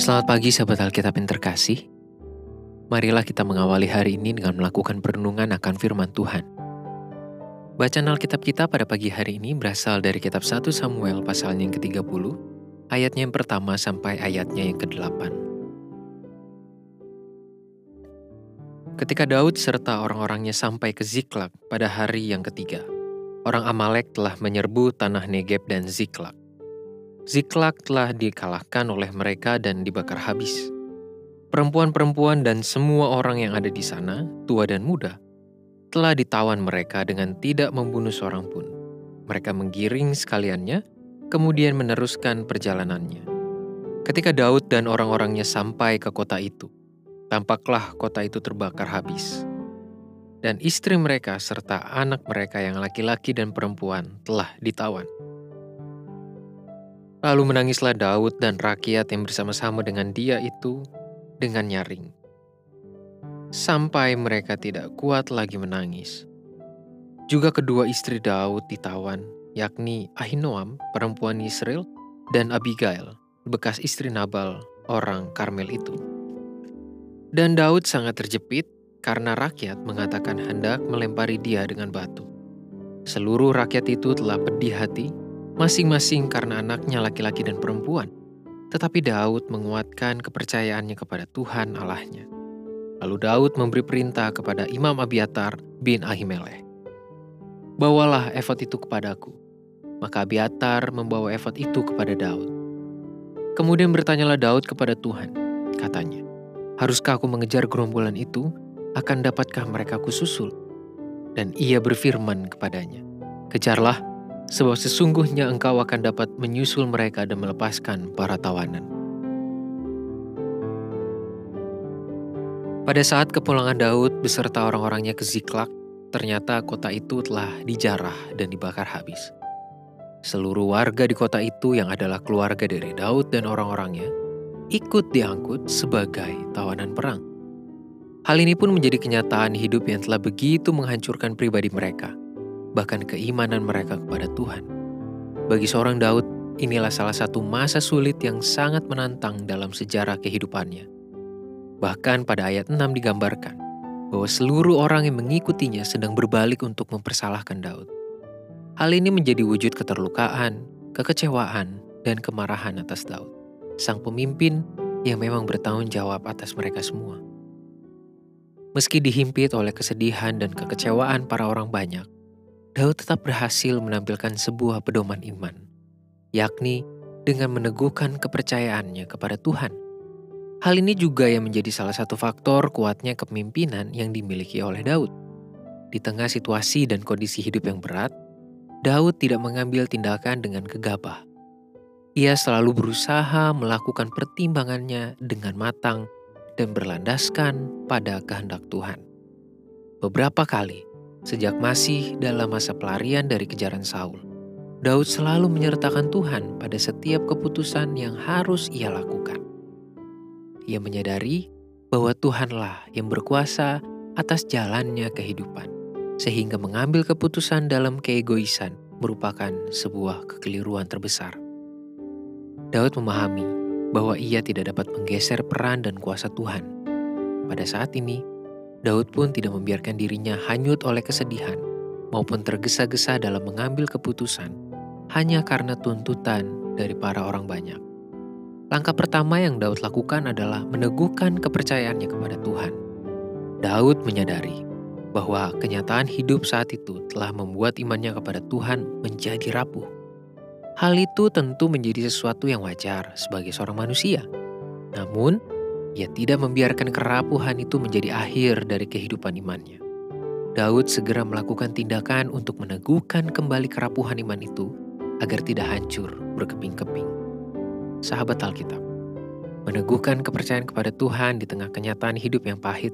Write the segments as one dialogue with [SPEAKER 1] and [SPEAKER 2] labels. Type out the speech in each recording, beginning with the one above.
[SPEAKER 1] Selamat pagi sahabat Alkitab yang terkasih. Marilah kita mengawali hari ini dengan melakukan perenungan akan firman Tuhan. Bacaan Alkitab kita pada pagi hari ini berasal dari kitab 1 Samuel pasalnya yang ke-30, ayatnya yang pertama sampai ayatnya yang ke-8. Ketika Daud serta orang-orangnya sampai ke Ziklag pada hari yang ketiga, orang Amalek telah menyerbu tanah Negeb dan Ziklag. Ziklag telah dikalahkan oleh mereka dan dibakar habis. Perempuan-perempuan dan semua orang yang ada di sana, tua dan muda, telah ditawan mereka dengan tidak membunuh seorang pun. Mereka menggiring sekaliannya, kemudian meneruskan perjalanannya. Ketika Daud dan orang-orangnya sampai ke kota itu, tampaklah kota itu terbakar habis. Dan istri mereka serta anak mereka yang laki-laki dan perempuan telah ditawan. Lalu menangislah Daud dan rakyat yang bersama-sama dengan dia itu dengan nyaring. Sampai mereka tidak kuat lagi menangis. Juga kedua istri Daud ditawan, yakni Ahinoam, perempuan Israel, dan Abigail, bekas istri Nabal, orang Karmel itu. Dan Daud sangat terjepit karena rakyat mengatakan hendak melempari dia dengan batu. Seluruh rakyat itu telah pedih hati masing-masing karena anaknya laki-laki dan perempuan. Tetapi Daud menguatkan kepercayaannya kepada Tuhan Allahnya. Lalu Daud memberi perintah kepada Imam Abiatar bin Ahimelech. Bawalah efod itu kepadaku. Maka Abiatar membawa efod itu kepada Daud. Kemudian bertanyalah Daud kepada Tuhan. Katanya, Haruskah aku mengejar gerombolan itu? Akan dapatkah mereka kususul? Dan ia berfirman kepadanya, Kejarlah, sebab sesungguhnya engkau akan dapat menyusul mereka dan melepaskan para tawanan. Pada saat kepulangan Daud beserta orang-orangnya ke Ziklag, ternyata kota itu telah dijarah dan dibakar habis. Seluruh warga di kota itu yang adalah keluarga dari Daud dan orang-orangnya ikut diangkut sebagai tawanan perang. Hal ini pun menjadi kenyataan hidup yang telah begitu menghancurkan pribadi mereka – bahkan keimanan mereka kepada Tuhan. Bagi seorang Daud, inilah salah satu masa sulit yang sangat menantang dalam sejarah kehidupannya. Bahkan pada ayat 6 digambarkan bahwa seluruh orang yang mengikutinya sedang berbalik untuk mempersalahkan Daud. Hal ini menjadi wujud keterlukaan, kekecewaan, dan kemarahan atas Daud, sang pemimpin yang memang bertanggung jawab atas mereka semua. Meski dihimpit oleh kesedihan dan kekecewaan para orang banyak, Daud tetap berhasil menampilkan sebuah pedoman iman, yakni dengan meneguhkan kepercayaannya kepada Tuhan. Hal ini juga yang menjadi salah satu faktor kuatnya kepemimpinan yang dimiliki oleh Daud. Di tengah situasi dan kondisi hidup yang berat, Daud tidak mengambil tindakan dengan gegabah. Ia selalu berusaha melakukan pertimbangannya dengan matang dan berlandaskan pada kehendak Tuhan. Beberapa kali, Sejak masih dalam masa pelarian dari kejaran Saul, Daud selalu menyertakan Tuhan pada setiap keputusan yang harus ia lakukan. Ia menyadari bahwa Tuhanlah yang berkuasa atas jalannya kehidupan, sehingga mengambil keputusan dalam keegoisan merupakan sebuah kekeliruan terbesar. Daud memahami bahwa ia tidak dapat menggeser peran dan kuasa Tuhan. Pada saat ini, Daud pun tidak membiarkan dirinya hanyut oleh kesedihan maupun tergesa-gesa dalam mengambil keputusan hanya karena tuntutan dari para orang banyak. Langkah pertama yang Daud lakukan adalah meneguhkan kepercayaannya kepada Tuhan. Daud menyadari bahwa kenyataan hidup saat itu telah membuat imannya kepada Tuhan menjadi rapuh. Hal itu tentu menjadi sesuatu yang wajar sebagai seorang manusia. Namun, ia tidak membiarkan kerapuhan itu menjadi akhir dari kehidupan imannya. Daud segera melakukan tindakan untuk meneguhkan kembali kerapuhan iman itu agar tidak hancur berkeping-keping. Sahabat Alkitab, meneguhkan kepercayaan kepada Tuhan di tengah kenyataan hidup yang pahit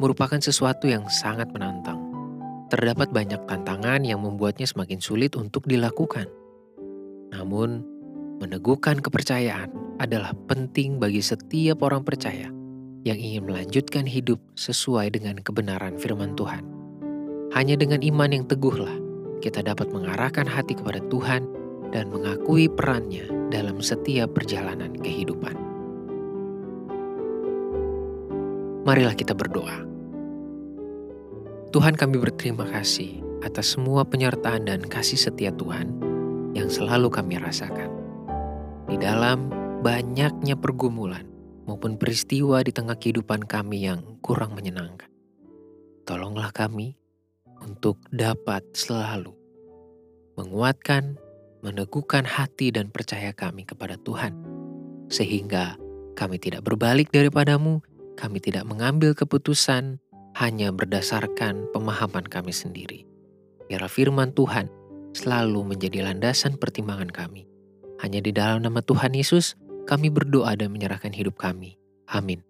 [SPEAKER 1] merupakan sesuatu yang sangat menantang. Terdapat banyak tantangan yang membuatnya semakin sulit untuk dilakukan. Namun, meneguhkan kepercayaan adalah penting bagi setiap orang percaya yang ingin melanjutkan hidup sesuai dengan kebenaran firman Tuhan. Hanya dengan iman yang teguhlah kita dapat mengarahkan hati kepada Tuhan dan mengakui perannya dalam setiap perjalanan kehidupan. marilah kita berdoa. Tuhan kami berterima kasih atas semua penyertaan dan kasih setia Tuhan yang selalu kami rasakan. Di dalam banyaknya pergumulan maupun peristiwa di tengah kehidupan kami yang kurang menyenangkan. Tolonglah kami untuk dapat selalu menguatkan, meneguhkan hati dan percaya kami kepada Tuhan. Sehingga kami tidak berbalik daripadamu, kami tidak mengambil keputusan hanya berdasarkan pemahaman kami sendiri. Biar firman Tuhan selalu menjadi landasan pertimbangan kami. Hanya di dalam nama Tuhan Yesus, kami berdoa dan menyerahkan hidup kami. Amin.